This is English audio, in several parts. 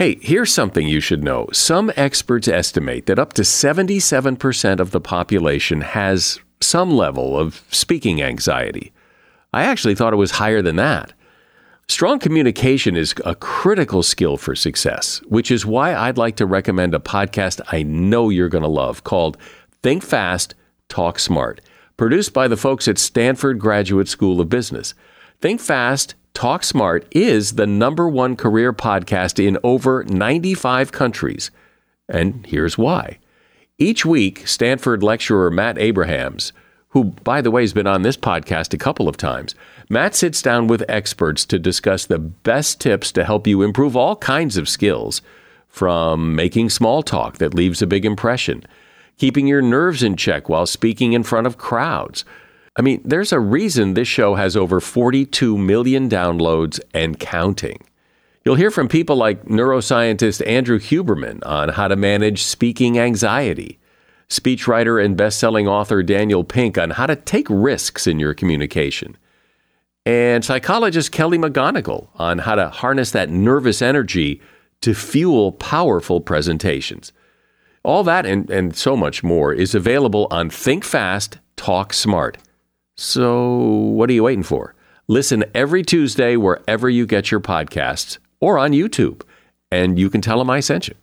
Hey, here's something you should know. Some experts estimate that up to 77% of the population has some level of speaking anxiety. I actually thought it was higher than that. Strong communication is a critical skill for success, which is why I'd like to recommend a podcast I know you're going to love called Think Fast, Talk Smart, produced by the folks at Stanford Graduate School of Business. Think Fast, Talk Smart is the number one career podcast in over 95 countries. And here's why. Each week, Stanford lecturer Matt Abrahams, who, by the way, has been on this podcast a couple of times, Matt sits down with experts to discuss the best tips to help you improve all kinds of skills, from making small talk that leaves a big impression, keeping your nerves in check while speaking in front of crowds I mean, there's a reason this show has over 42 million downloads and counting. You'll hear from people like neuroscientist Andrew Huberman on how to manage speaking anxiety, speechwriter and best-selling author Daniel Pink on how to take risks in your communication, and psychologist Kelly McGonigal on how to harness that nervous energy to fuel powerful presentations. All that and, and so much more is available on Think Fast, Talk Smart. So, what are you waiting for? Listen every Tuesday wherever you get your podcasts or on YouTube, and you can tell them I sent you.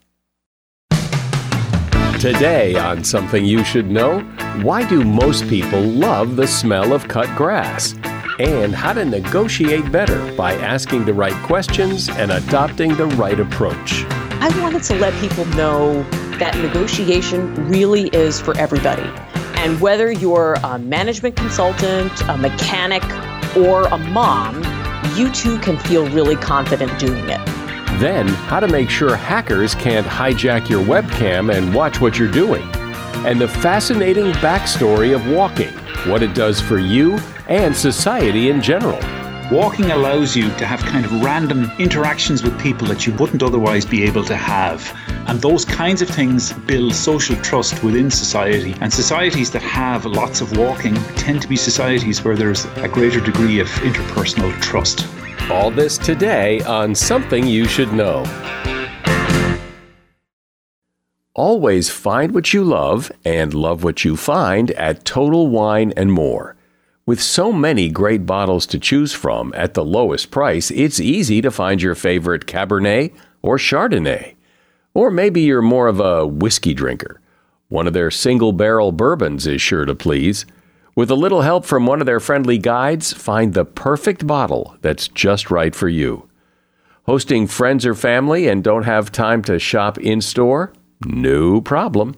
Today, on Something You Should Know, why do most people love the smell of cut grass? And how to negotiate better by asking the right questions and adopting the right approach. I wanted to let people know that negotiation really is for everybody. And whether you're a management consultant, a mechanic, or a mom, you too can feel really confident doing it. Then, how to make sure hackers can't hijack your webcam and watch what you're doing. And the fascinating backstory of walking, what it does for you and society in general. Walking allows you to have kind of random interactions with people that you wouldn't otherwise be able to have. And those kinds of things build social trust within society. And societies that have lots of walking tend to be societies where there's a greater degree of interpersonal trust. All this today on Something You Should Know. Always find what you love and love what you find at Total Wine and More. With so many great bottles to choose from at the lowest price, it's easy to find your favorite Cabernet or Chardonnay. Or maybe you're more of a whiskey drinker. One of their single barrel bourbons is sure to please. With a little help from one of their friendly guides, find the perfect bottle that's just right for you. Hosting friends or family and don't have time to shop in store? No problem.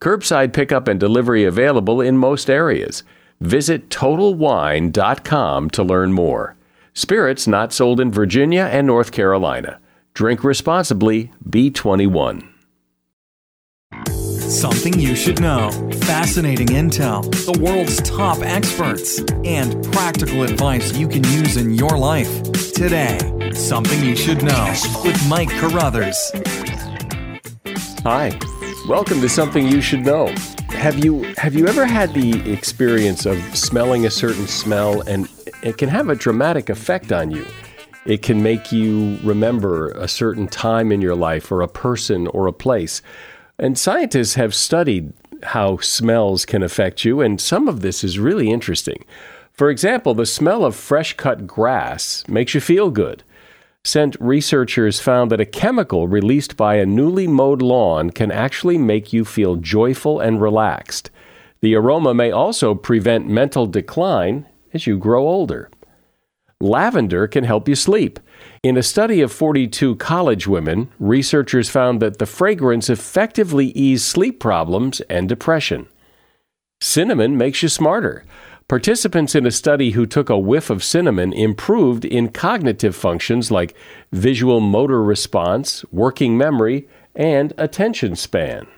Curbside pickup and delivery available in most areas. Visit TotalWine.com to learn more. Spirits not sold in Virginia and North Carolina. Drink responsibly, B21. Something you should know. Fascinating intel, the world's top experts, and practical advice you can use in your life. Today, Something You Should Know with Mike Carruthers. Hi. Welcome to something you should know. Have you have you ever had the experience of smelling a certain smell and it can have a dramatic effect on you? It can make you remember a certain time in your life or a person or a place. And scientists have studied how smells can affect you and some of this is really interesting. For example, the smell of fresh cut grass makes you feel good. Scent researchers found that a chemical released by a newly mowed lawn can actually make you feel joyful and relaxed. The aroma may also prevent mental decline as you grow older. Lavender can help you sleep. In a study of 42 college women, researchers found that the fragrance effectively eased sleep problems and depression. Cinnamon makes you smarter. Participants in a study who took a whiff of cinnamon improved in cognitive functions like visual motor response, working memory, and attention span.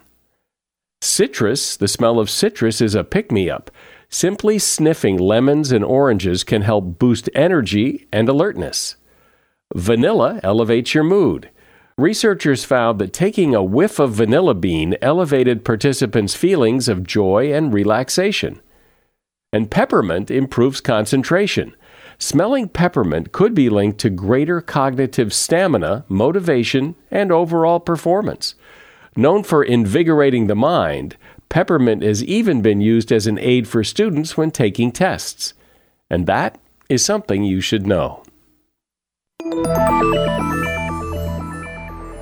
Citrus, the smell of citrus is a pick me up. Simply sniffing lemons and oranges can help boost energy and alertness. Vanilla elevates your mood. Researchers found that taking a whiff of vanilla bean elevated participants' feelings of joy and relaxation. And peppermint improves concentration. Smelling peppermint could be linked to greater cognitive stamina, motivation, and overall performance. Known for invigorating the mind, peppermint has even been used as an aid for students when taking tests. And that is something you should know.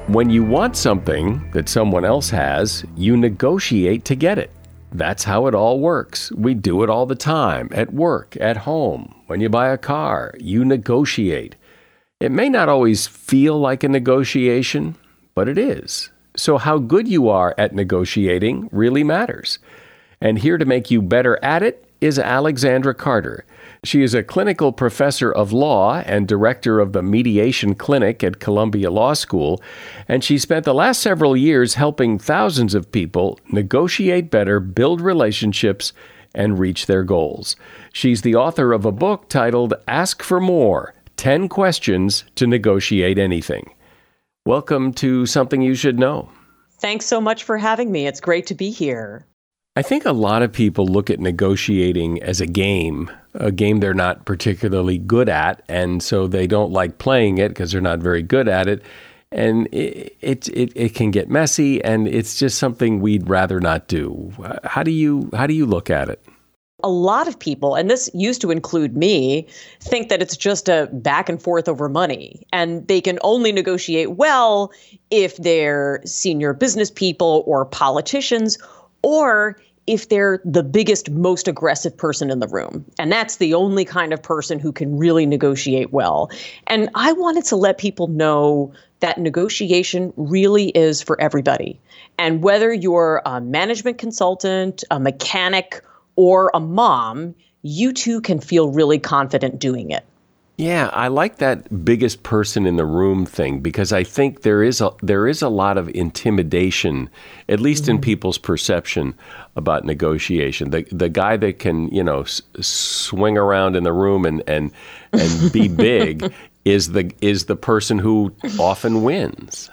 When you want something that someone else has, you negotiate to get it. That's how it all works. We do it all the time at work, at home, when you buy a car, you negotiate. It may not always feel like a negotiation, but it is. So, how good you are at negotiating really matters. And here to make you better at it is Alexandra Carter. She is a clinical professor of law and director of the Mediation Clinic at Columbia Law School, and she spent the last several years helping thousands of people negotiate better, build relationships, and reach their goals. She's the author of a book titled Ask for More 10 Questions to Negotiate Anything. Welcome to Something You Should Know. Thanks so much for having me. It's great to be here. I think a lot of people look at negotiating as a game, a game they're not particularly good at, and so they don't like playing it because they're not very good at it. And it, it, it, it can get messy, and it's just something we'd rather not do. How do you how do you look at it? a lot of people, and this used to include me, think that it's just a back and forth over money. And they can only negotiate well if they're senior business people or politicians, or if they're the biggest, most aggressive person in the room. And that's the only kind of person who can really negotiate well. And I wanted to let people know that negotiation really is for everybody. And whether you're a management consultant, a mechanic, or a mom, you too can feel really confident doing it. Yeah, I like that biggest person in the room thing because I think there is a there is a lot of intimidation, at least mm-hmm. in people's perception about negotiation. The the guy that can you know s- swing around in the room and and and be big is the is the person who often wins.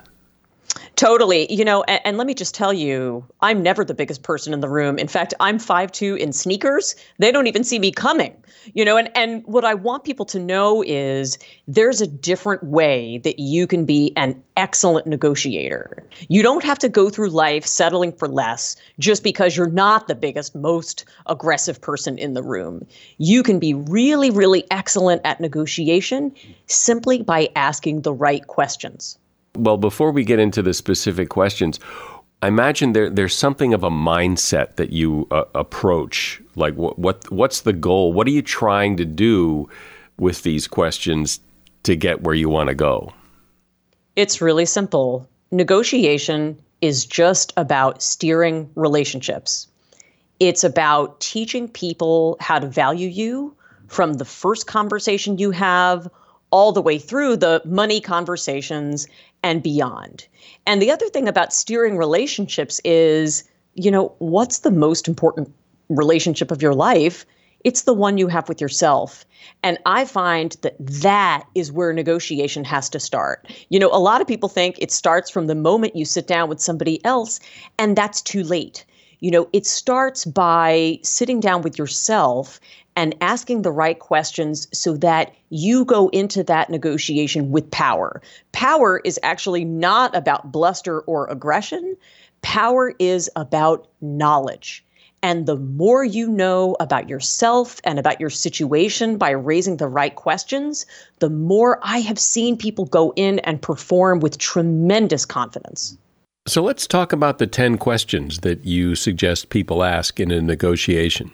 Totally. You know, and, and, let me just tell you, I'm never the biggest person in the room. In fact, I'm five two in sneakers. They don't even see me coming. You know, and, and what I want people to know is there's a different way that you can be an excellent negotiator. You don't have to go through life settling for less just because you're not the biggest, most aggressive person in the room. You can be really, really excellent at negotiation simply by asking the right questions. Well, before we get into the specific questions, I imagine there, there's something of a mindset that you uh, approach. Like, what, what what's the goal? What are you trying to do with these questions to get where you want to go? It's really simple. Negotiation is just about steering relationships. It's about teaching people how to value you from the first conversation you have all the way through the money conversations and beyond. And the other thing about steering relationships is, you know, what's the most important relationship of your life? It's the one you have with yourself. And I find that that is where negotiation has to start. You know, a lot of people think it starts from the moment you sit down with somebody else, and that's too late. You know, it starts by sitting down with yourself and asking the right questions so that you go into that negotiation with power. Power is actually not about bluster or aggression, power is about knowledge. And the more you know about yourself and about your situation by raising the right questions, the more I have seen people go in and perform with tremendous confidence. So let's talk about the 10 questions that you suggest people ask in a negotiation.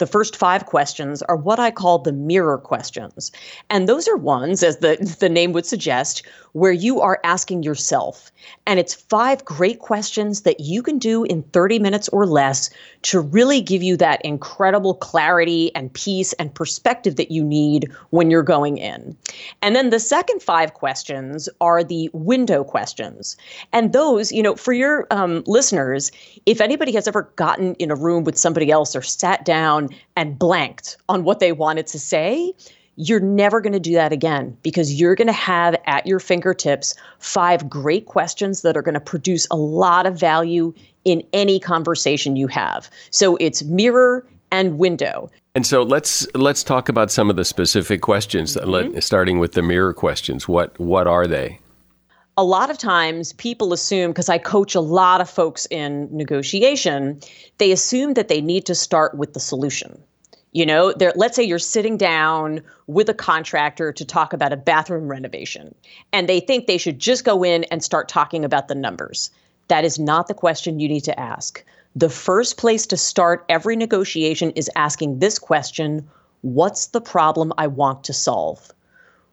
The first five questions are what I call the mirror questions. And those are ones, as the, the name would suggest, where you are asking yourself. And it's five great questions that you can do in 30 minutes or less to really give you that incredible clarity and peace and perspective that you need when you're going in. And then the second five questions are the window questions. And those, you know, for your um, listeners, if anybody has ever gotten in a room with somebody else or sat down and blanked on what they wanted to say, you're never going to do that again because you're going to have at your fingertips five great questions that are going to produce a lot of value in any conversation you have. So it's mirror and window. And so let's let's talk about some of the specific questions mm-hmm. starting with the mirror questions. What what are they? A lot of times people assume because I coach a lot of folks in negotiation, they assume that they need to start with the solution. You know, let's say you're sitting down with a contractor to talk about a bathroom renovation, and they think they should just go in and start talking about the numbers. That is not the question you need to ask. The first place to start every negotiation is asking this question What's the problem I want to solve?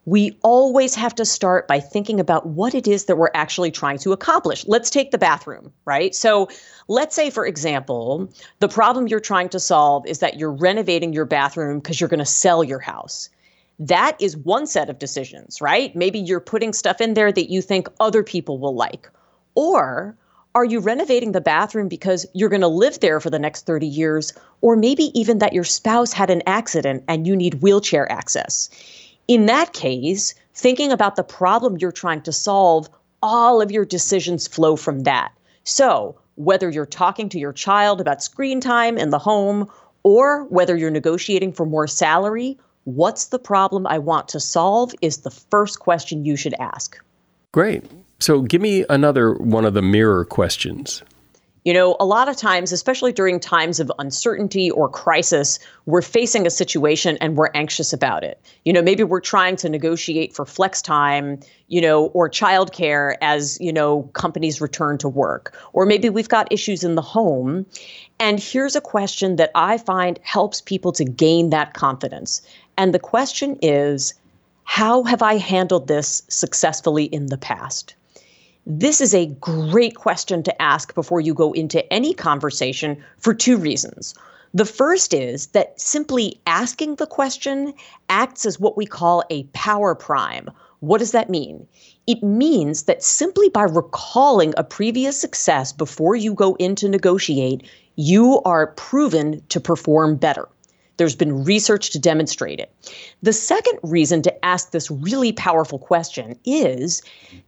We always have to start by thinking about what it is that we're actually trying to accomplish. Let's take the bathroom, right? So, let's say, for example, the problem you're trying to solve is that you're renovating your bathroom because you're going to sell your house. That is one set of decisions, right? Maybe you're putting stuff in there that you think other people will like. Or are you renovating the bathroom because you're going to live there for the next 30 years? Or maybe even that your spouse had an accident and you need wheelchair access in that case, thinking about the problem you're trying to solve, all of your decisions flow from that. So, whether you're talking to your child about screen time in the home or whether you're negotiating for more salary, what's the problem I want to solve is the first question you should ask. Great. So, give me another one of the mirror questions. You know, a lot of times, especially during times of uncertainty or crisis, we're facing a situation and we're anxious about it. You know, maybe we're trying to negotiate for flex time, you know, or childcare as, you know, companies return to work. Or maybe we've got issues in the home. And here's a question that I find helps people to gain that confidence. And the question is, how have I handled this successfully in the past? This is a great question to ask before you go into any conversation for two reasons. The first is that simply asking the question acts as what we call a power prime. What does that mean? It means that simply by recalling a previous success before you go in to negotiate, you are proven to perform better. There's been research to demonstrate it. The second reason to ask this really powerful question is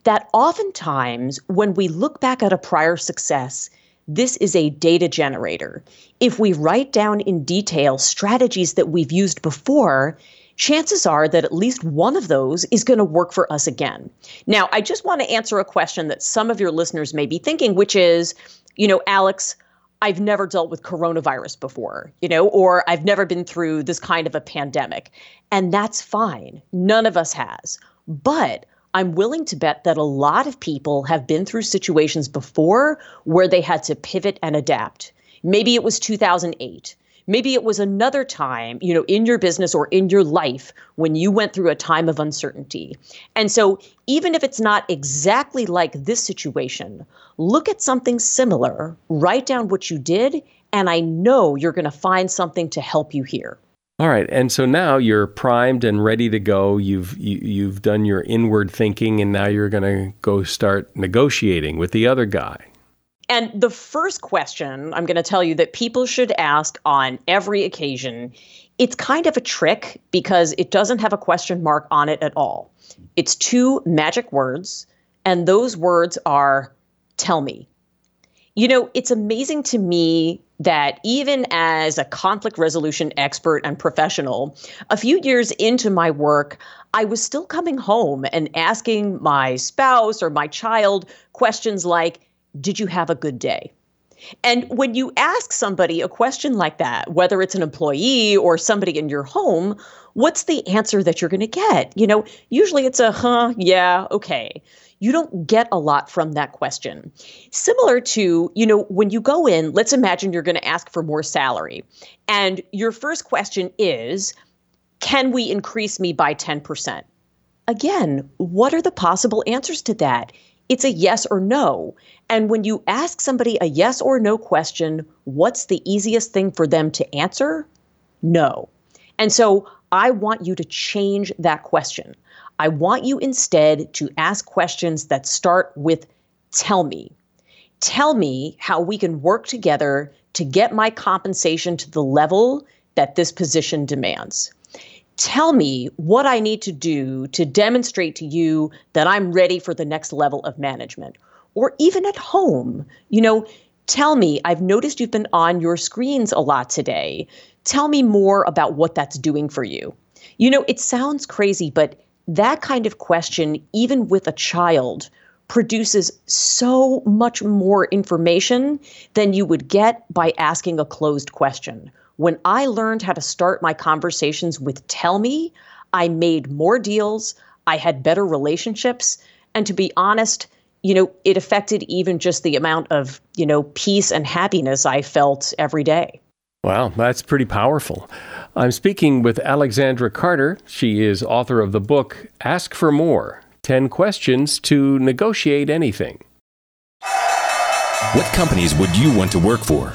that oftentimes when we look back at a prior success, this is a data generator. If we write down in detail strategies that we've used before, chances are that at least one of those is going to work for us again. Now, I just want to answer a question that some of your listeners may be thinking, which is, you know, Alex, I've never dealt with coronavirus before, you know, or I've never been through this kind of a pandemic. And that's fine. None of us has. But I'm willing to bet that a lot of people have been through situations before where they had to pivot and adapt. Maybe it was 2008. Maybe it was another time, you know, in your business or in your life when you went through a time of uncertainty. And so, even if it's not exactly like this situation, look at something similar, write down what you did, and I know you're going to find something to help you here. All right, and so now you're primed and ready to go. You've you, have you have done your inward thinking, and now you're going to go start negotiating with the other guy. And the first question I'm going to tell you that people should ask on every occasion, it's kind of a trick because it doesn't have a question mark on it at all. It's two magic words, and those words are tell me. You know, it's amazing to me that even as a conflict resolution expert and professional, a few years into my work, I was still coming home and asking my spouse or my child questions like, did you have a good day? And when you ask somebody a question like that, whether it's an employee or somebody in your home, what's the answer that you're going to get? You know, usually it's a huh, yeah, okay. you don't get a lot from that question. Similar to, you know, when you go in, let's imagine you're going to ask for more salary. And your first question is, can we increase me by 10%? Again, what are the possible answers to that? It's a yes or no. And when you ask somebody a yes or no question, what's the easiest thing for them to answer? No. And so I want you to change that question. I want you instead to ask questions that start with tell me. Tell me how we can work together to get my compensation to the level that this position demands. Tell me what I need to do to demonstrate to you that I'm ready for the next level of management. Or even at home, you know, tell me, I've noticed you've been on your screens a lot today. Tell me more about what that's doing for you. You know, it sounds crazy, but that kind of question, even with a child, produces so much more information than you would get by asking a closed question. When I learned how to start my conversations with tell me, I made more deals, I had better relationships, and to be honest, you know, it affected even just the amount of, you know, peace and happiness I felt every day. Wow, that's pretty powerful. I'm speaking with Alexandra Carter. She is author of the book Ask for More 10 Questions to Negotiate Anything. What companies would you want to work for?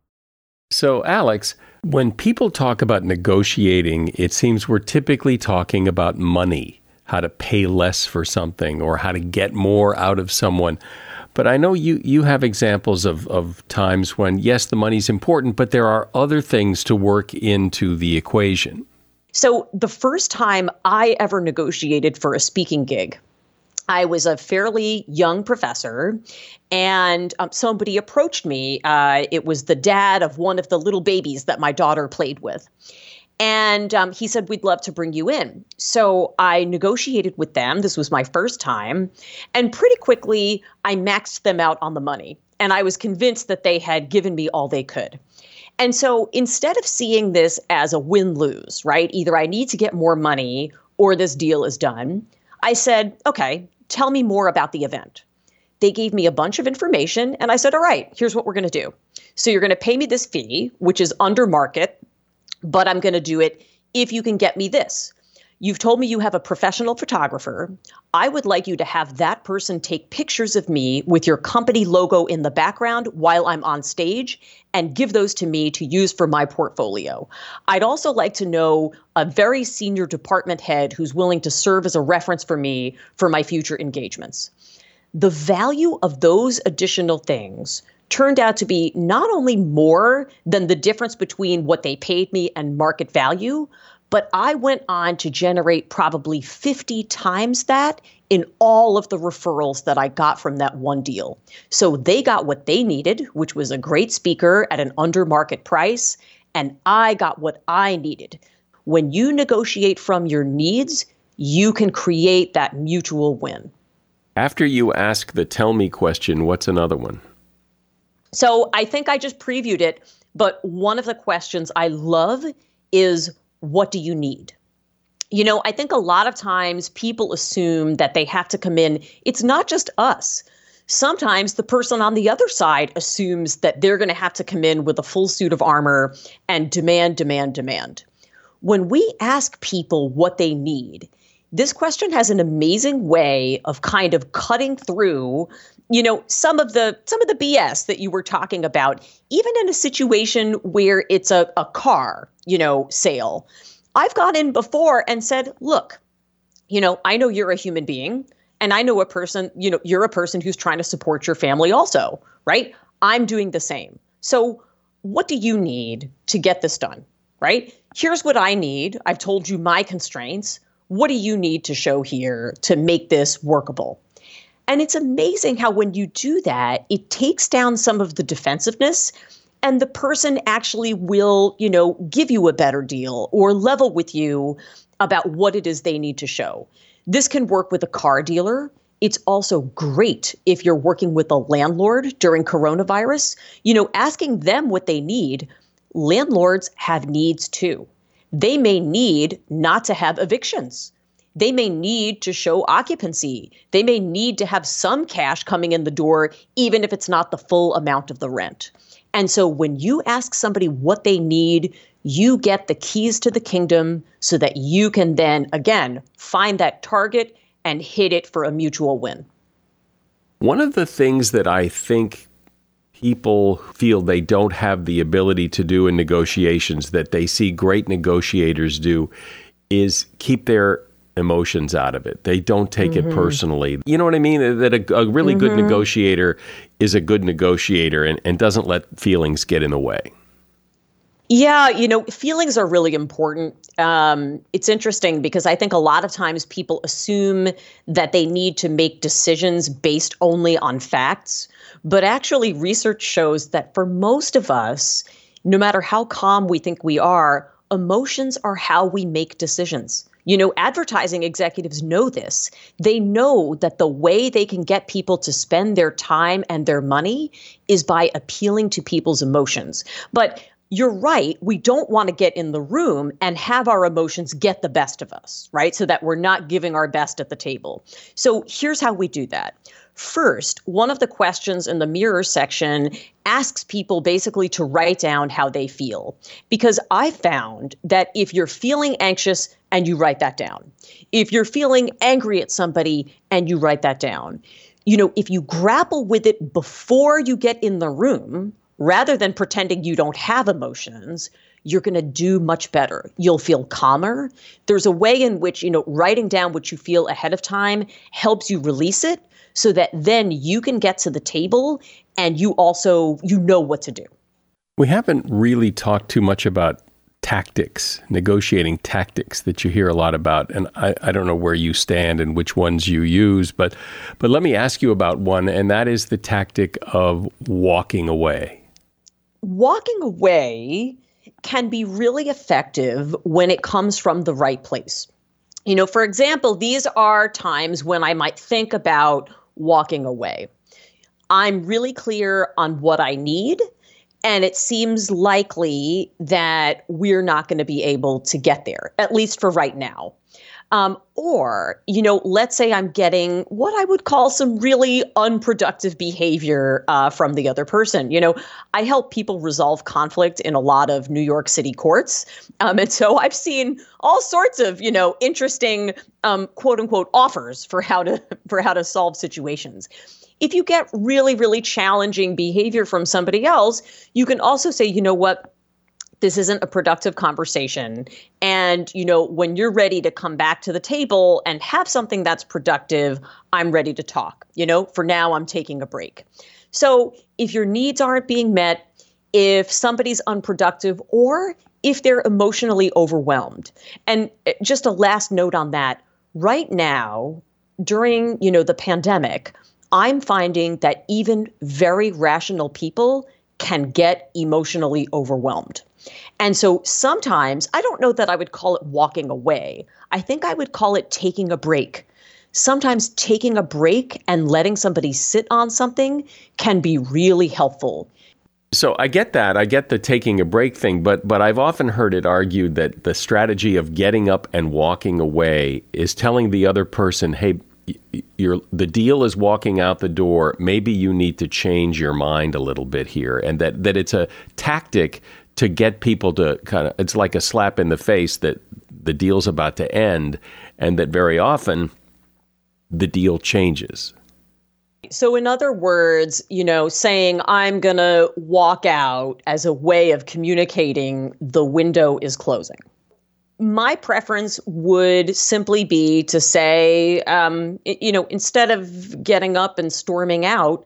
So, Alex, when people talk about negotiating, it seems we're typically talking about money how to pay less for something or how to get more out of someone. But I know you, you have examples of, of times when, yes, the money's important, but there are other things to work into the equation. So, the first time I ever negotiated for a speaking gig, I was a fairly young professor, and um, somebody approached me. Uh, it was the dad of one of the little babies that my daughter played with. And um, he said, We'd love to bring you in. So I negotiated with them. This was my first time. And pretty quickly, I maxed them out on the money. And I was convinced that they had given me all they could. And so instead of seeing this as a win lose, right? Either I need to get more money or this deal is done, I said, okay, tell me more about the event. They gave me a bunch of information, and I said, all right, here's what we're going to do. So you're going to pay me this fee, which is under market but I'm going to do it if you can get me this. You've told me you have a professional photographer. I would like you to have that person take pictures of me with your company logo in the background while I'm on stage and give those to me to use for my portfolio. I'd also like to know a very senior department head who's willing to serve as a reference for me for my future engagements. The value of those additional things turned out to be not only more than the difference between what they paid me and market value, but I went on to generate probably 50 times that in all of the referrals that I got from that one deal. So they got what they needed, which was a great speaker at an under market price, and I got what I needed. When you negotiate from your needs, you can create that mutual win. After you ask the tell me question, what's another one? So I think I just previewed it, but one of the questions I love is what do you need? You know, I think a lot of times people assume that they have to come in. It's not just us. Sometimes the person on the other side assumes that they're going to have to come in with a full suit of armor and demand, demand, demand. When we ask people what they need, this question has an amazing way of kind of cutting through you know some of the some of the bs that you were talking about even in a situation where it's a, a car you know sale. I've gone in before and said look you know i know you're a human being and i know a person you know you're a person who's trying to support your family also right? I'm doing the same. So what do you need to get this done right? Here's what i need. I've told you my constraints. What do you need to show here to make this workable and it's amazing how when you do that, it takes down some of the defensiveness and the person actually will, you know, give you a better deal or level with you about what it is they need to show. This can work with a car dealer. It's also great if you're working with a landlord during coronavirus, you know, asking them what they need. Landlords have needs too. They may need not to have evictions they may need to show occupancy. They may need to have some cash coming in the door, even if it's not the full amount of the rent. And so when you ask somebody what they need, you get the keys to the kingdom so that you can then, again, find that target and hit it for a mutual win. One of the things that I think people feel they don't have the ability to do in negotiations that they see great negotiators do is keep their emotions out of it. They don't take mm-hmm. it personally. You know what I mean? That a, a really mm-hmm. good negotiator is a good negotiator and, and doesn't let feelings get in the way. Yeah, you know, feelings are really important. Um, it's interesting because I think a lot of times people assume that they need to make decisions based only on facts. But actually, research shows that for most of us, no matter how calm we think we are, emotions are how we make decisions. You know, advertising executives know this. They know that the way they can get people to spend their time and their money is by appealing to people's emotions. But you're right. We don't want to get in the room and have our emotions get the best of us, right? So that we're not giving our best at the table. So here's how we do that. First, one of the questions in the mirror section asks people basically to write down how they feel. Because I found that if you're feeling anxious and you write that down, if you're feeling angry at somebody and you write that down, you know, if you grapple with it before you get in the room, rather than pretending you don't have emotions, you're going to do much better. You'll feel calmer. There's a way in which, you know, writing down what you feel ahead of time helps you release it so that then you can get to the table and you also you know what to do. We haven't really talked too much about tactics, negotiating tactics that you hear a lot about. And I, I don't know where you stand and which ones you use, but but let me ask you about one, and that is the tactic of walking away walking away can be really effective when it comes from the right place. You know, for example, these are times when I might think about walking away. I'm really clear on what I need, and it seems likely that we're not going to be able to get there, at least for right now. Um, or, you know, let's say I'm getting what I would call some really unproductive behavior uh, from the other person. You know, I help people resolve conflict in a lot of New York City courts. Um, and so I've seen all sorts of, you know, interesting um, quote unquote offers for how to for how to solve situations if you get really, really challenging behavior from somebody else, you can also say, you know what? This isn't a productive conversation. And you know when you're ready to come back to the table and have something that's productive i'm ready to talk. You know for now i'm taking a break. So if your needs aren't being met if somebody's unproductive or if they're emotionally overwhelmed. And eh, just a last note on that. Right now during you know the pandemic i'm finding that even very rational people can get emotionally overwhelmed and so sometimes I don't know that I would call it walking away. I think I would call it taking a break. Sometimes taking a break and letting somebody sit on something can be really helpful. So I get that. I get the taking a break thing, but but I've often heard it argued that the strategy of getting up and walking away is telling the other person, "Hey, you're, the deal is walking out the door. Maybe you need to change your mind a little bit here, and that that it's a tactic to get people to kind of it's like a slap in the face that the deal's about to end, and that very often the deal changes. So, in other words, you know, saying I'm going to walk out as a way of communicating the window is closing. My preference would simply be to say, um, you know, instead of getting up and storming out,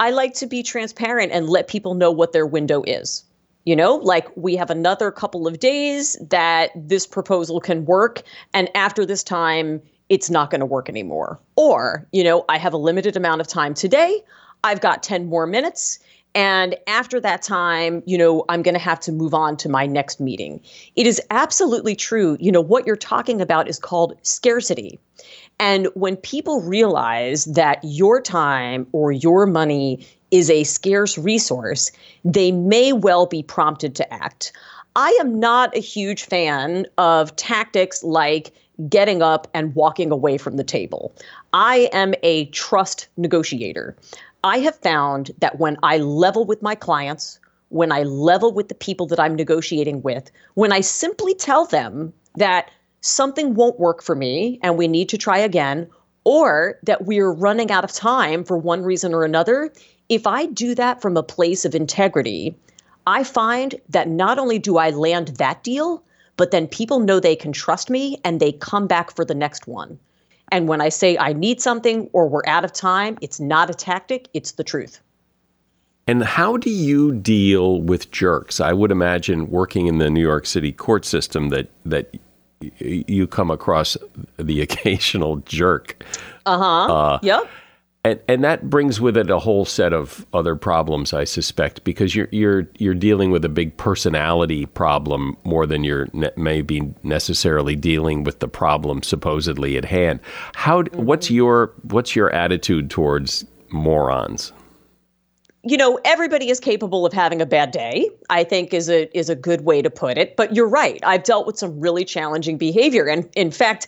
I like to be transparent and let people know what their window is. You know, like we have another couple of days that this proposal can work. And after this time, it's not going to work anymore. Or, you know, I have a limited amount of time today. I've got 10 more minutes. And after that time, you know, I'm going to have to move on to my next meeting. It is absolutely true. You know, what you're talking about is called scarcity. And when people realize that your time or your money is a scarce resource, they may well be prompted to act. I am not a huge fan of tactics like getting up and walking away from the table. I am a trust negotiator. I have found that when I level with my clients, when I level with the people that I'm negotiating with, when I simply tell them that something won't work for me and we need to try again, or that we're running out of time for one reason or another, if I do that from a place of integrity, I find that not only do I land that deal, but then people know they can trust me and they come back for the next one. And when I say I need something or we're out of time, it's not a tactic, it's the truth. And how do you deal with jerks? I would imagine working in the New York City court system that that you come across the occasional jerk. Uh-huh. Uh, yep. And and that brings with it a whole set of other problems, I suspect, because you're you're you're dealing with a big personality problem more than you're ne- maybe necessarily dealing with the problem supposedly at hand. How mm-hmm. what's your what's your attitude towards morons? You know everybody is capable of having a bad day i think is a is a good way to put it but you're right i've dealt with some really challenging behavior and in fact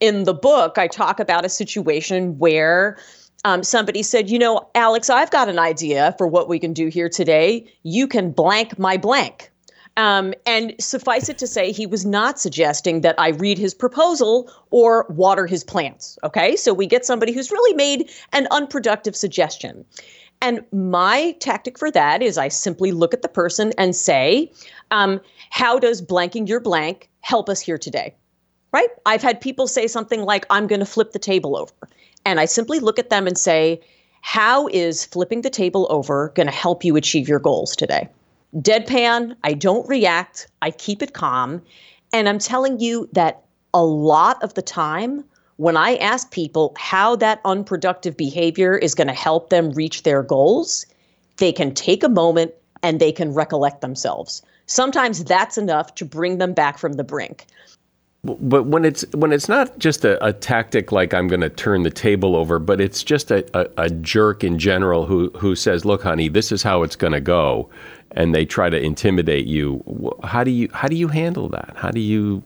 in the book i talk about a situation where um, somebody said, You know, Alex, I've got an idea for what we can do here today. You can blank my blank. Um, and suffice it to say, he was not suggesting that I read his proposal or water his plants. Okay. So we get somebody who's really made an unproductive suggestion. And my tactic for that is I simply look at the person and say, um, How does blanking your blank help us here today? Right? I've had people say something like, I'm going to flip the table over. And I simply look at them and say, how is flipping the table over going to help you achieve your goals today? Deadpan, I don't react, I keep it calm. And I'm telling you that a lot of the time, when I ask people how that unproductive behavior is going to help them reach their goals, they can take a moment and they can recollect themselves. Sometimes that's enough to bring them back from the brink. But when it's when it's not just a, a tactic like I'm going to turn the table over, but it's just a, a, a, jerk in general who who says, "Look, honey, this is how it's going to go," and they try to intimidate you. How do you how do you handle that? How do you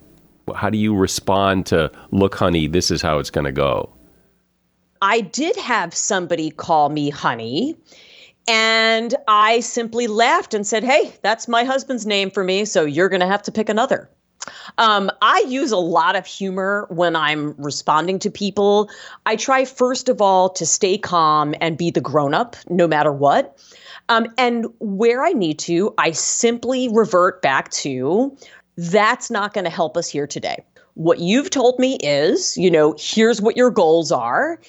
how do you respond to, "Look, honey, this is how it's going to go"? I did have somebody call me honey. And I simply laughed and said, Hey, that's my husband's name for me, so you're going to have to pick another. Um, I use a lot of humor when I'm responding to people. I try, first of all, to stay calm and be the grown up no matter what. Um, and where I need to, I simply revert back to that's not going to help us here today. What you've told me is, you know, here's what your goals are.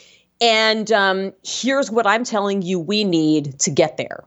And um, here's what I'm telling you we need to get there.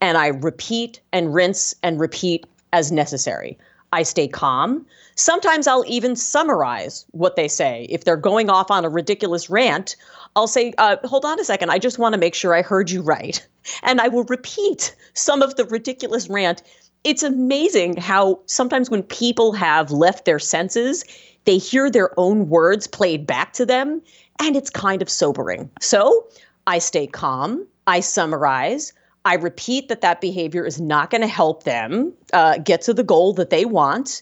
And I repeat and rinse and repeat as necessary. I stay calm. Sometimes I'll even summarize what they say. If they're going off on a ridiculous rant, I'll say, uh, hold on a second, I just want to make sure I heard you right. And I will repeat some of the ridiculous rant. It's amazing how sometimes when people have left their senses, they hear their own words played back to them, and it's kind of sobering. So I stay calm, I summarize, I repeat that that behavior is not going to help them uh, get to the goal that they want.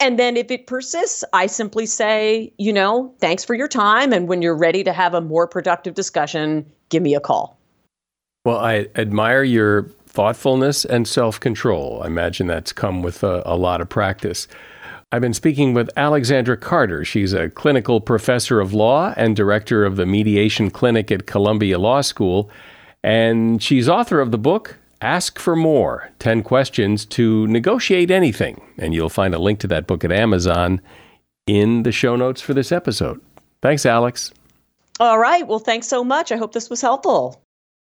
And then if it persists, I simply say, you know, thanks for your time. And when you're ready to have a more productive discussion, give me a call. Well, I admire your thoughtfulness and self control. I imagine that's come with a, a lot of practice. I've been speaking with Alexandra Carter. She's a clinical professor of law and director of the Mediation Clinic at Columbia Law School. And she's author of the book, Ask for More 10 Questions to Negotiate Anything. And you'll find a link to that book at Amazon in the show notes for this episode. Thanks, Alex. All right. Well, thanks so much. I hope this was helpful.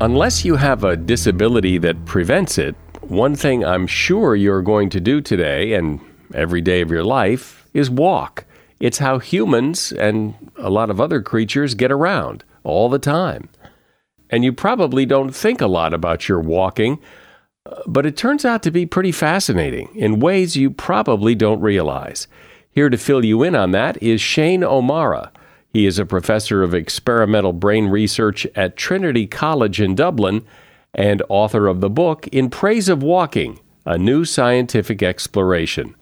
Unless you have a disability that prevents it, one thing I'm sure you're going to do today and every day of your life is walk. It's how humans and a lot of other creatures get around all the time. And you probably don't think a lot about your walking, but it turns out to be pretty fascinating in ways you probably don't realize. Here to fill you in on that is Shane O'Mara. He is a professor of experimental brain research at Trinity College in Dublin and author of the book In Praise of Walking A New Scientific Exploration.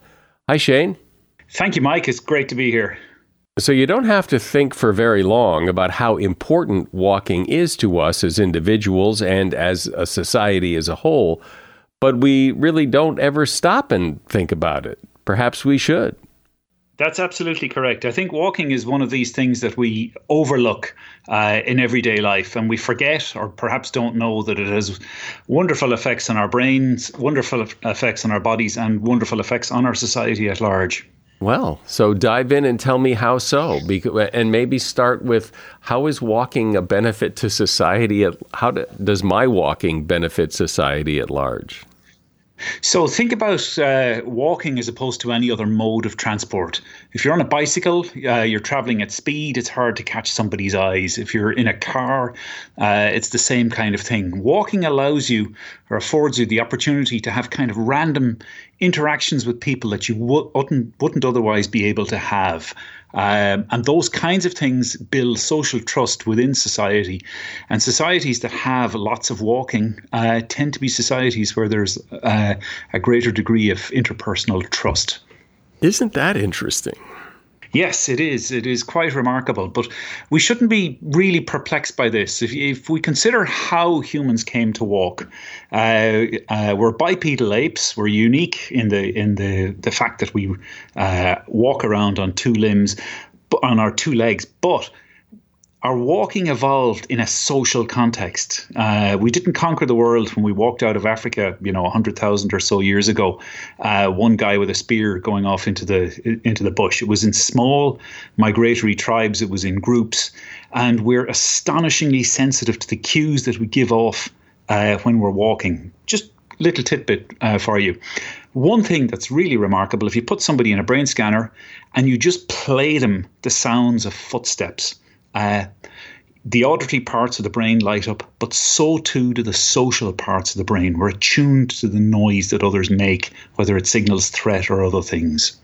Hi, Shane. Thank you, Mike. It's great to be here. So, you don't have to think for very long about how important walking is to us as individuals and as a society as a whole, but we really don't ever stop and think about it. Perhaps we should. That's absolutely correct. I think walking is one of these things that we overlook uh, in everyday life and we forget or perhaps don't know that it has wonderful effects on our brains, wonderful effects on our bodies, and wonderful effects on our society at large. Well, so dive in and tell me how so, and maybe start with how is walking a benefit to society? How does my walking benefit society at large? So think about uh, walking as opposed to any other mode of transport. If you're on a bicycle, uh, you're traveling at speed, it's hard to catch somebody's eyes. If you're in a car, uh, it's the same kind of thing. Walking allows you or affords you the opportunity to have kind of random interactions with people that you wouldn't, wouldn't otherwise be able to have. Um, and those kinds of things build social trust within society. And societies that have lots of walking uh, tend to be societies where there's uh, a greater degree of interpersonal trust. Isn't that interesting? Yes, it is. It is quite remarkable. But we shouldn't be really perplexed by this. If, if we consider how humans came to walk, uh, uh, we're bipedal apes. We're unique in the in the the fact that we uh, walk around on two limbs, on our two legs. But our walking evolved in a social context. Uh, we didn't conquer the world when we walked out of Africa, you know, hundred thousand or so years ago. Uh, one guy with a spear going off into the into the bush. It was in small migratory tribes. It was in groups, and we're astonishingly sensitive to the cues that we give off uh, when we're walking. Just little tidbit uh, for you. One thing that's really remarkable: if you put somebody in a brain scanner and you just play them the sounds of footsteps uh, the auditory parts of the brain light up, but so too do the social parts of the brain. We're attuned to the noise that others make, whether it signals threat or other things.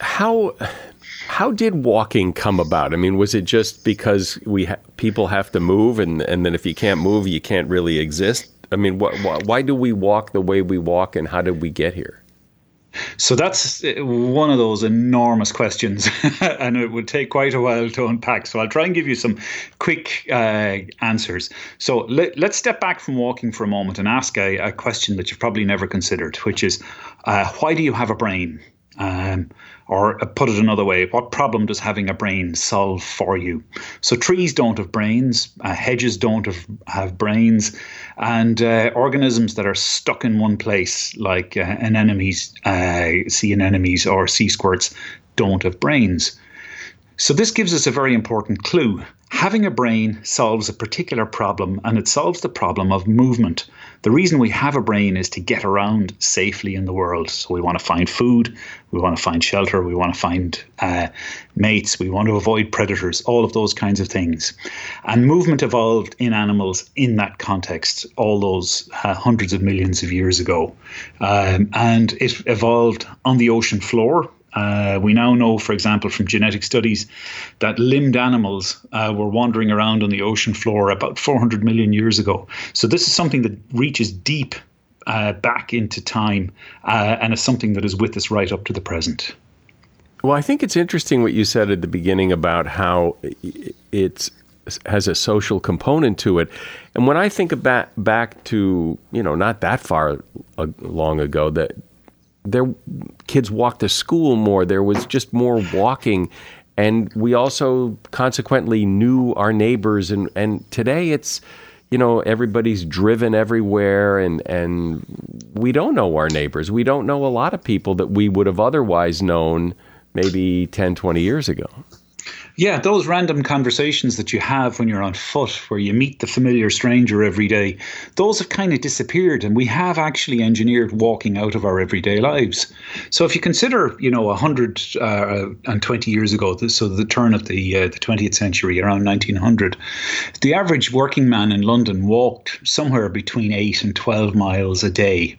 How How did walking come about? I mean, was it just because we ha- people have to move, and and then if you can't move, you can't really exist? I mean, wh- wh- why do we walk the way we walk, and how did we get here? So that's uh, one of those enormous questions, and it would take quite a while to unpack. So I'll try and give you some quick uh, answers. So let, us step back from walking for a moment and ask a, a question that you've probably never considered, which is uh, why do you have a brain? Um, or put it another way, what problem does having a brain solve for you? So trees don't have brains, uh, hedges don't have, have brains, and uh, organisms that are stuck in one place, like uh, anemones, uh, sea anemones or sea squirts, don't have brains. So this gives us a very important clue Having a brain solves a particular problem, and it solves the problem of movement. The reason we have a brain is to get around safely in the world. So we want to find food, we want to find shelter, we want to find uh, mates, we want to avoid predators, all of those kinds of things. And movement evolved in animals in that context, all those uh, hundreds of millions of years ago. Um, and it evolved on the ocean floor uh, we now know, for example, from genetic studies, that limbed animals uh, were wandering around on the ocean floor about 400 million years ago. So this is something that reaches deep uh, back into time uh, and is something that is with us right up to the present. Well, I think it's interesting what you said at the beginning about how it has a social component to it. And when I think about back to, you know, not that far uh, long ago, that there kids walked to school more. There was just more walking, and we also consequently knew our neighbors. and And today it's you know everybody's driven everywhere and and we don't know our neighbors we don't know a lot of people that we would have otherwise known maybe 10 20 years ago yeah, those random conversations that you have when you're on foot, where you meet the familiar stranger every day, those have kind of disappeared, and we have actually engineered walking out of our everyday lives. So if you consider, you know, 120 uh, years ago, so the turn of the uh, the 20th century, around 1900, the average working man in London walked somewhere between eight and 12 miles a day.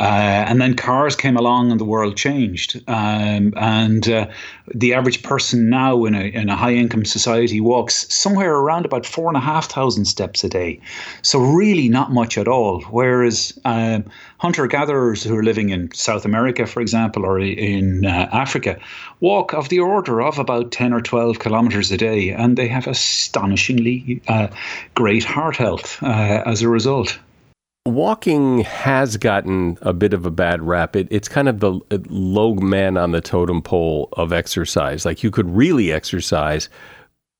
Uh, and then cars came along and the world changed. Um, and uh, the average person now in a, in a high income society walks somewhere around about four and a half thousand steps a day. So, really, not much at all. Whereas um, hunter gatherers who are living in South America, for example, or in uh, Africa, walk of the order of about 10 or 12 kilometers a day. And they have astonishingly uh, great heart health uh, as a result. Walking has gotten a bit of a bad rap. It, it's kind of the low man on the totem pole of exercise. Like you could really exercise,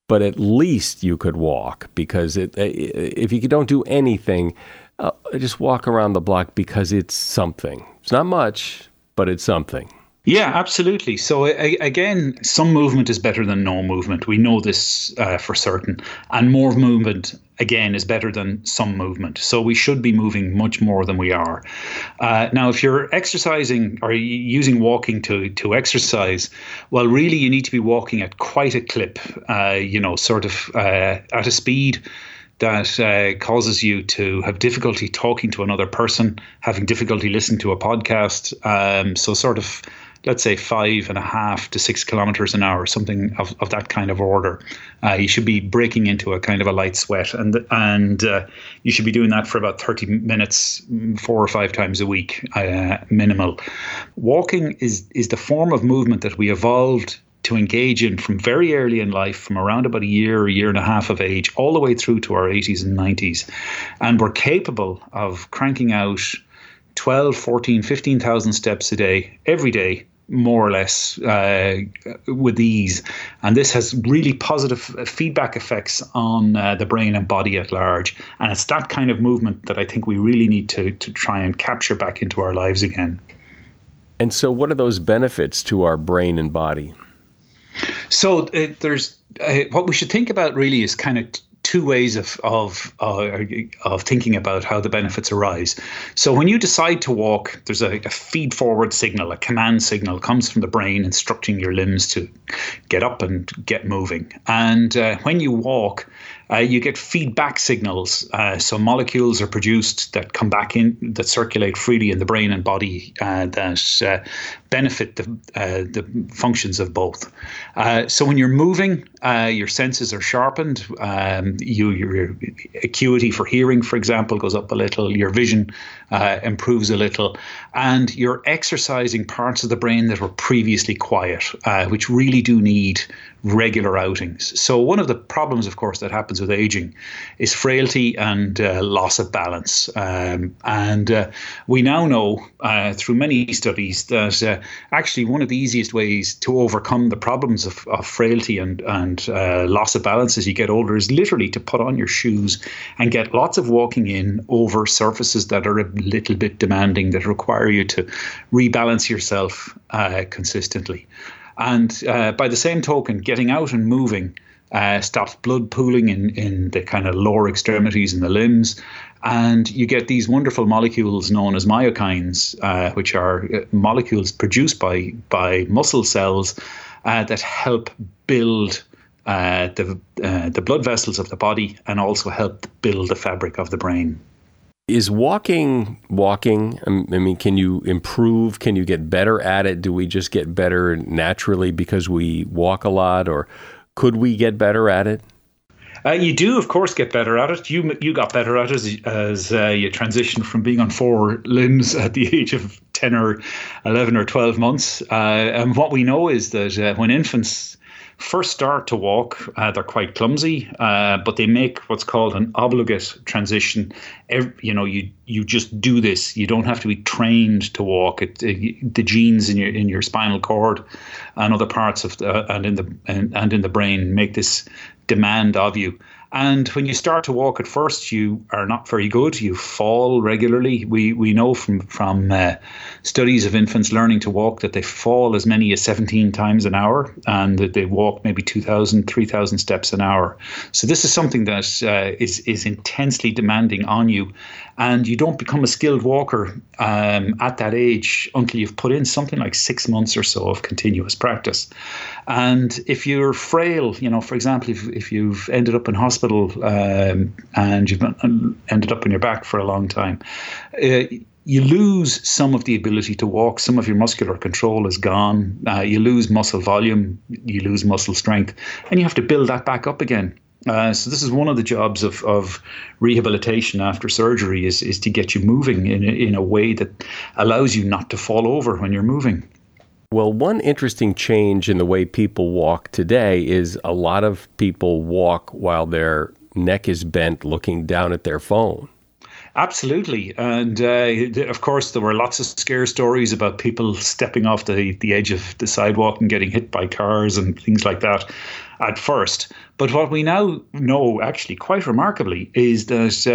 but at least you could walk because it, if you don't do anything, uh, just walk around the block because it's something. It's not much, but it's something. Yeah, absolutely. So again, some movement is better than no movement. We know this uh, for certain, and more movement again is better than some movement. So we should be moving much more than we are. Uh, now, if you're exercising or using walking to to exercise, well, really you need to be walking at quite a clip. Uh, you know, sort of uh, at a speed that uh, causes you to have difficulty talking to another person, having difficulty listening to a podcast. Um, so, sort of let's say five and a half to six kilometers an hour, something of, of that kind of order. Uh, you should be breaking into a kind of a light sweat, and and uh, you should be doing that for about thirty minutes, four or five times a week, uh, minimal. Walking is is the form of movement that we evolved to engage in from very early in life, from around about a year, a year and a half of age, all the way through to our 80s and 90s. And we're capable of cranking out 12, 14, 15,000 steps a day, every day, more or less uh, with ease. And this has really positive feedback effects on uh, the brain and body at large. And it's that kind of movement that I think we really need to, to try and capture back into our lives again. And so, what are those benefits to our brain and body? So, uh, there's uh, what we should think about really is kind of t- two ways of of uh, of thinking about how the benefits arise. So when you decide to walk, there's a, a, feed forward signal, a command signal comes from the brain instructing your limbs to get up and get moving. And uh, when you walk, Uh, you get feedback signals. Uh, so molecules are produced that come back in, that circulate freely in the brain and body, uh, that uh, benefit the uh, the functions of both. Uh, so when you're moving, your senses are sharpened. Um, you, your acuity for hearing, for example, goes up a little. Your vision improves a little, and you're exercising parts of the brain that were previously quiet, which really do need regular outings. So, one of the problems, of course, that happens with aging is frailty and uh, loss of balance. Um, and uh, we now know uh, through many studies that uh, actually one of the easiest ways to overcome the problems of, of frailty and, and uh, loss of balance as you get older is literally to put on your shoes and get lots of walking in over surfaces that are a little bit demanding, that require you to rebalance yourself uh, consistently. And uh, by the same token, getting out and moving uh, stops blood pooling in, in the kind of lower extremities and the limbs. And you get these wonderful molecules known as myokines, uh, which are uh, molecules produced by, by muscle cells uh, that help build uh, the, the blood vessels of the body and also help build the fabric of the brain is walking walking um, i mean can you improve can you get better at it do we just get better naturally because we walk a lot or could we get better at it uh, you do, of course, get better at it. You you got better at it as, as uh, you transitioned from being on four limbs at the age of ten or eleven or twelve months. Uh, and what we know is that uh, when infants first start to walk, uh, they're quite clumsy, uh, but they make what's called an obligate transition. Every, you know, you you just do this. You don't have to be trained to walk. It, it, the genes in your in your spinal cord and other parts of the and in the and, and in the brain make this demand of you. And when you start to walk at first, you are not very good. You fall regularly. We we know from from uh, studies of infants learning to walk that they fall as many as 17 times an hour, and that they walk maybe 2,000, 3,000 steps an hour. So this is something that uh, is is intensely demanding on you, and you don't become a skilled walker um, at that age until you've put in something like six months or so of continuous practice. And if you're frail, you know, for example, if, if you've ended up in hospital um, and you've ended up on your back for a long time, uh, you lose some of the ability to walk. Some of your muscular control is gone. Uh, you lose muscle volume. You lose muscle strength, and you have to build that back up again. Uh, so this is one of the jobs of, of rehabilitation after surgery is, is to get you moving in in a way that allows you not to fall over when you're moving. Well, one interesting change in the way people walk today is a lot of people walk while their neck is bent looking down at their phone. Absolutely. And uh, of course, there were lots of scare stories about people stepping off the, the edge of the sidewalk and getting hit by cars and things like that at first. But what we now know, actually, quite remarkably, is that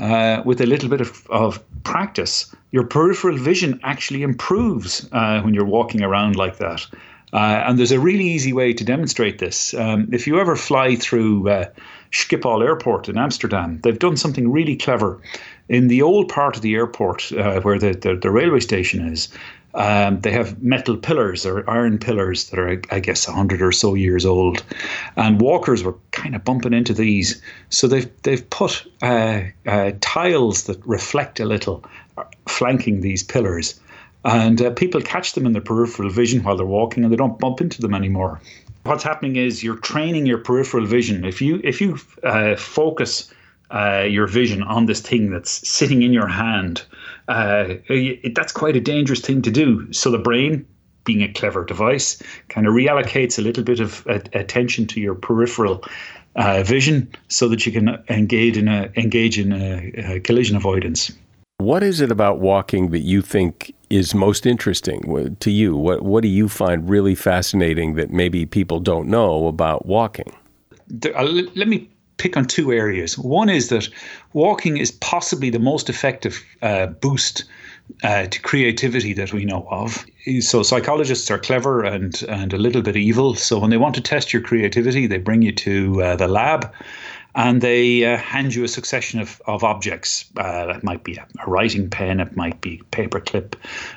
uh, uh, with a little bit of, of practice, your peripheral vision actually improves uh, when you're walking around like that. Uh, and there's a really easy way to demonstrate this. Um, if you ever fly through uh, Schiphol Airport in Amsterdam, they've done something really clever. In the old part of the airport uh, where the, the, the, railway station is, um, they have metal pillars or iron pillars that are, I guess, 100 or so years old. And walkers were kind of bumping into these. So they've, they've put uh, uh, tiles that reflect a little flanking these pillars. And uh, people catch them in their peripheral vision while they're walking and they don't bump into them anymore. What's happening is you're training your peripheral vision. If you if you uh, focus uh, your vision on this thing that's sitting in your hand, uh, it, that's quite a dangerous thing to do. So the brain, being a clever device, kind of reallocates a little bit of attention to your peripheral uh, vision so that you can engage in a engage in a, a collision avoidance. What is it about walking that you think is most interesting to you? What What do you find really fascinating that maybe people don't know about walking? Uh, let me pick on two areas. One is that walking is possibly the most effective uh, boost uh, to creativity that we know of. So psychologists are clever and and a little bit evil. So when they want to test your creativity, they bring you to uh, the lab and they uh, hand you a succession of, of objects. Uh, that might be a, a, writing pen, it might be paperclip,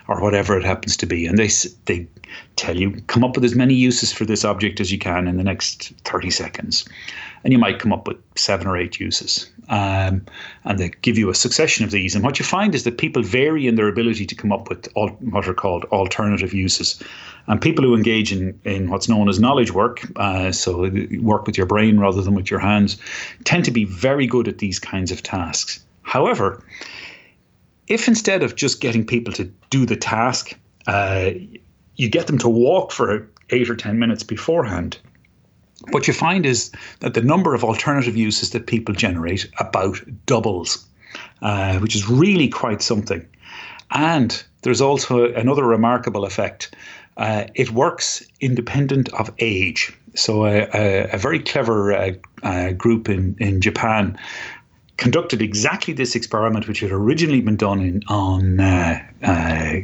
or whatever it happens to be. And they they tell you come up with as many uses for this object as you can in the next thirty seconds. And you might come up with seven or eight uses. Um, and they give you a succession of these. And what you find is that people vary in their ability to come up with all, what are called alternative uses. And people who engage in, in what's known as knowledge work, uh, so work with your brain rather than with your hands, tend to be very good at these kinds of tasks. However, if instead of just getting people to do the task, uh, you get them to walk for eight or 10 minutes beforehand, what you find is that the number of alternative uses that people generate about doubles, uh, which is really quite something. And there's also another remarkable effect. Uh, it works independent of age. So, a, a, a very clever uh, uh group in, in Japan conducted exactly this experiment, which had originally been done in, on uh, uh,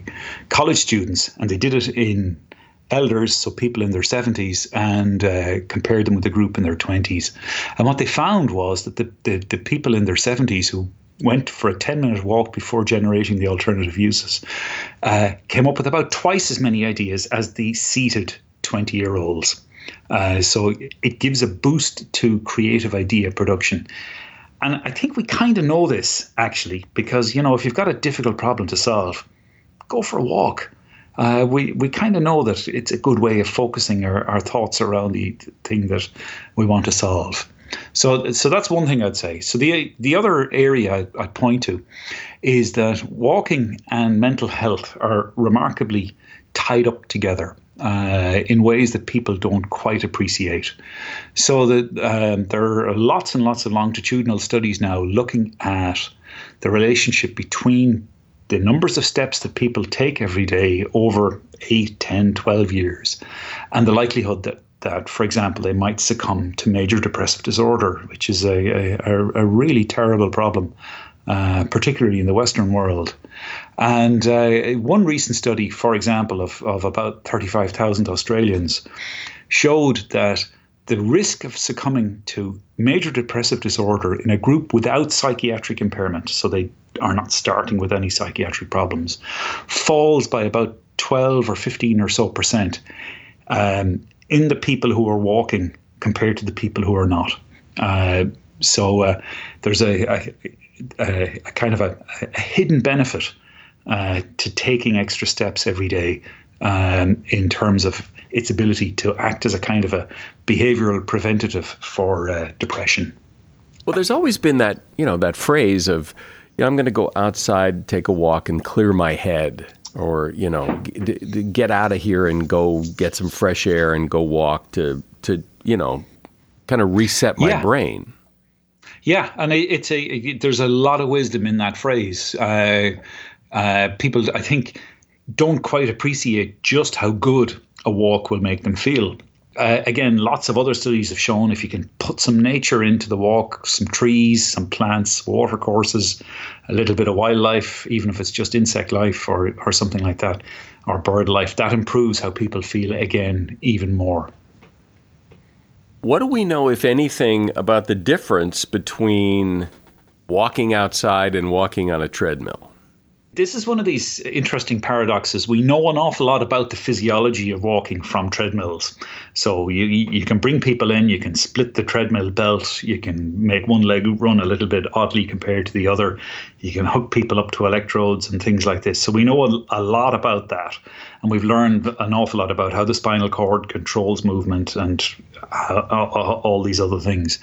college students, and they did it in elders, so people in their 70s, and uh, compared them with a group in their 20s. And what they found was that the, the, the people in their 70s who went for a 10 minute walk before generating the alternative uses uh, came up with about twice as many ideas as the seated 20 year olds. Uh, so it gives a boost to creative idea production. And I think we kind of know this actually, because you know if you've got a difficult problem to solve, go for a walk. Uh, we we kind of know that it's a good way of focusing our, our thoughts around the thing that we want to solve. So so that's one thing I'd say. So the the other area I'd point to is that walking and mental health are remarkably tied up together uh, in ways that people don't quite appreciate. So that um, there are lots and lots of longitudinal studies now looking at the relationship between the numbers of steps that people take every day over 8, 10, 12 years and the likelihood that that, for example, they might succumb to major depressive disorder, which is a, a, a really terrible problem, uh, particularly in the Western world. And uh, one recent study, for example, of, of about 35,000 Australians showed that the risk of succumbing to major depressive disorder in a group without psychiatric impairment, so they are not starting with any psychiatric problems, falls by about 12 or 15 or so percent um, in the people who are walking compared to the people who are not. Uh, so uh, there's a, a, a, a, kind of a, hidden benefit uh, to taking extra steps every day um, in terms of its ability to act as a kind of a behavioral preventative for uh, depression. Well, there's always been that you know that phrase of, you know, I'm going to go outside, take a walk, and clear my head, or you know, g- get out of here and go get some fresh air and go walk to to you know, kind of reset my yeah. brain. Yeah, and it's a there's a lot of wisdom in that phrase. Uh, uh, people, I think, don't quite appreciate just how good a walk will make them feel. Uh, again, lots of other studies have shown if you can put some nature into the walk, some trees, some plants, water courses, a little bit of wildlife, even if it's just insect life or, or something like that, or bird life, that improves how people feel again even more. What do we know, if anything, about the difference between walking outside and walking on a treadmill? This is one of these interesting paradoxes. We know an awful lot about the physiology of walking from treadmills. So you you can bring people in, you can split the treadmill belt, you can make one leg run a little bit oddly compared to the other, you can hook people up to electrodes and things like this. So we know a, a lot about that, and we've learned an awful lot about how the spinal cord controls movement and uh, all these other things.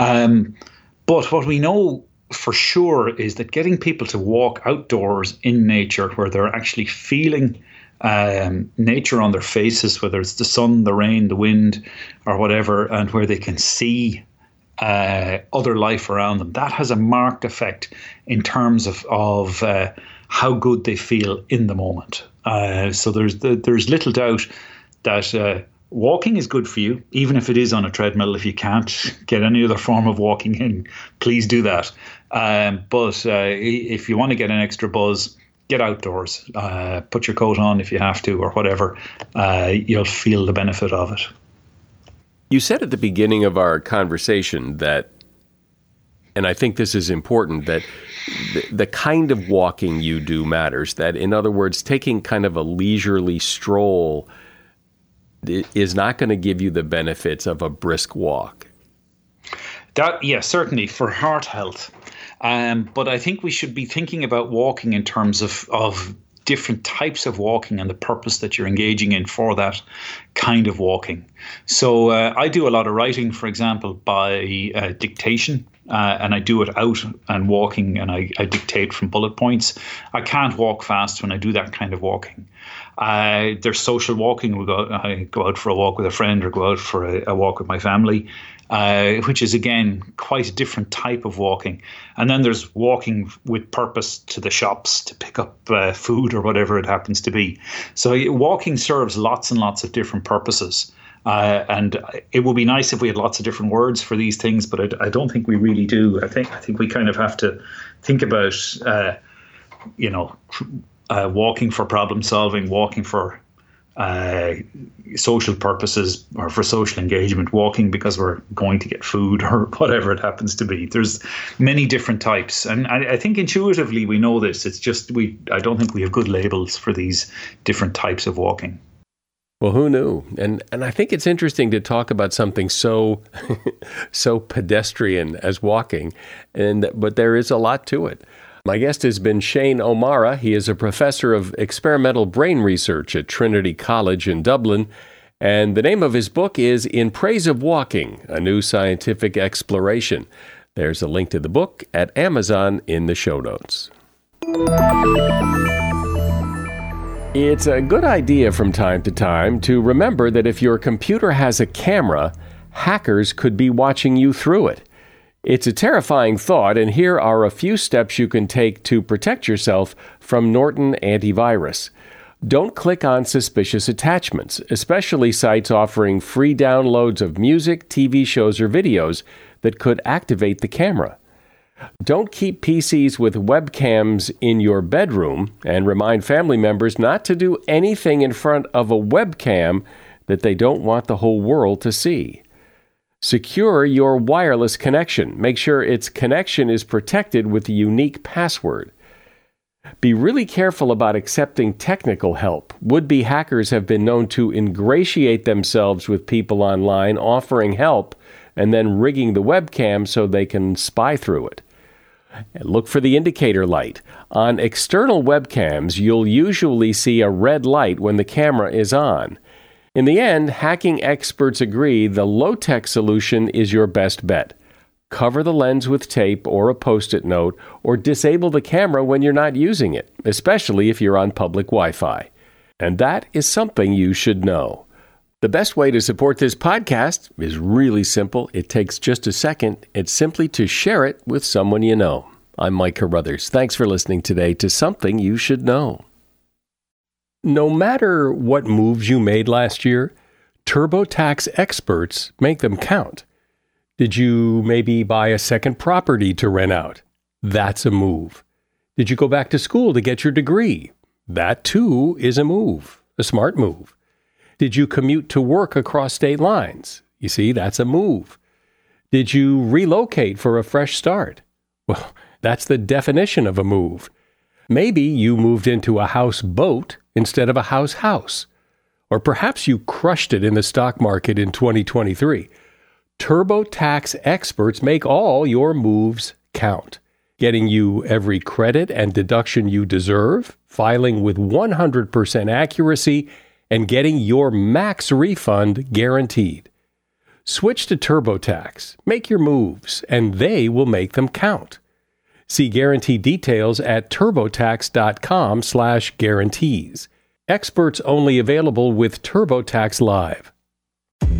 Um, but what we know for sure is that getting people to walk outdoors in nature where they're actually feeling um, nature on their faces, whether it's the sun, the rain, the wind, or whatever, and where they can see uh, other life around them, that has a marked effect in terms of, of uh, how good they feel in the moment. Uh, so there's there's little doubt that uh, walking is good for you, even if it is on a treadmill. If you can't get any other form of walking in, please do that. Um, but uh, if you want to get an extra buzz, get outdoors. Uh, put your coat on if you have to, or whatever. Uh, you'll feel the benefit of it. You said at the beginning of our conversation that, and I think this is important, that the, the kind of walking you do matters. That, in other words, taking kind of a leisurely stroll is not going to give you the benefits of a brisk walk. That yeah, certainly for heart health. Um, but I think we should be thinking about walking in terms of of different types of walking and the purpose that you're engaging in for that kind of walking. So uh, I do a lot of writing, for example, by uh, dictation. Uh, and I do it out and walking, and I, I, dictate from bullet points. I can't walk fast when I do that kind of walking. Uh, there's social walking. We go, I go out for a walk with a friend, or go out for a, a walk with my family uh, which is again quite a different type of walking. And then there's walking with purpose to the shops to pick up uh, food or whatever it happens to be. So walking serves lots and lots of different purposes. Uh, and it would be nice if we had lots of different words for these things, but I, I don't think we really do. I think I think we kind of have to think about, uh, you know, uh, walking for problem solving, walking for uh, social purposes or for social engagement, walking because we're going to get food or whatever it happens to be. There's many different types, and I, I, think intuitively we know this. It's just we. I don't think we have good labels for these different types of walking. Well, who knew? And and I think it's interesting to talk about something so so pedestrian as walking, and but there is a lot to it. My guest has been Shane O'Mara. He is a professor of experimental brain research at Trinity College in Dublin. And the name of his book is In Praise of Walking A New Scientific Exploration. There's a link to the book at Amazon in the show notes. It's a good idea from time to time to remember that if your computer has a camera, hackers could be watching you through it. It's a terrifying thought, and here are a few steps you can take to protect yourself from Norton Antivirus. Don't click on suspicious attachments, especially sites offering free downloads of music, TV shows, or videos that could activate the camera. Don't keep PCs with webcams in your bedroom and remind family members not to do anything in front of a webcam that they don't want the whole world to see. Secure your wireless connection. Make sure its connection is protected with a unique password. Be really careful about accepting technical help. Would be hackers have been known to ingratiate themselves with people online offering help and then rigging the webcam so they can spy through it. Look for the indicator light. On external webcams, you'll usually see a red light when the camera is on. In the end, hacking experts agree the low tech solution is your best bet. Cover the lens with tape or a post it note, or disable the camera when you're not using it, especially if you're on public Wi Fi. And that is something you should know. The best way to support this podcast is really simple. It takes just a second. It's simply to share it with someone you know. I'm Mike Carruthers. Thanks for listening today to Something You Should Know. No matter what moves you made last year, TurboTax experts make them count. Did you maybe buy a second property to rent out? That's a move. Did you go back to school to get your degree? That too is a move, a smart move. Did you commute to work across state lines? You see, that's a move. Did you relocate for a fresh start? Well, that's the definition of a move. Maybe you moved into a house boat instead of a house house. Or perhaps you crushed it in the stock market in 2023. TurboTax experts make all your moves count, getting you every credit and deduction you deserve, filing with 100% accuracy, and getting your max refund guaranteed. Switch to TurboTax, make your moves, and they will make them count. See guarantee details at turbotax.com/guarantees. Experts only available with TurboTax Live.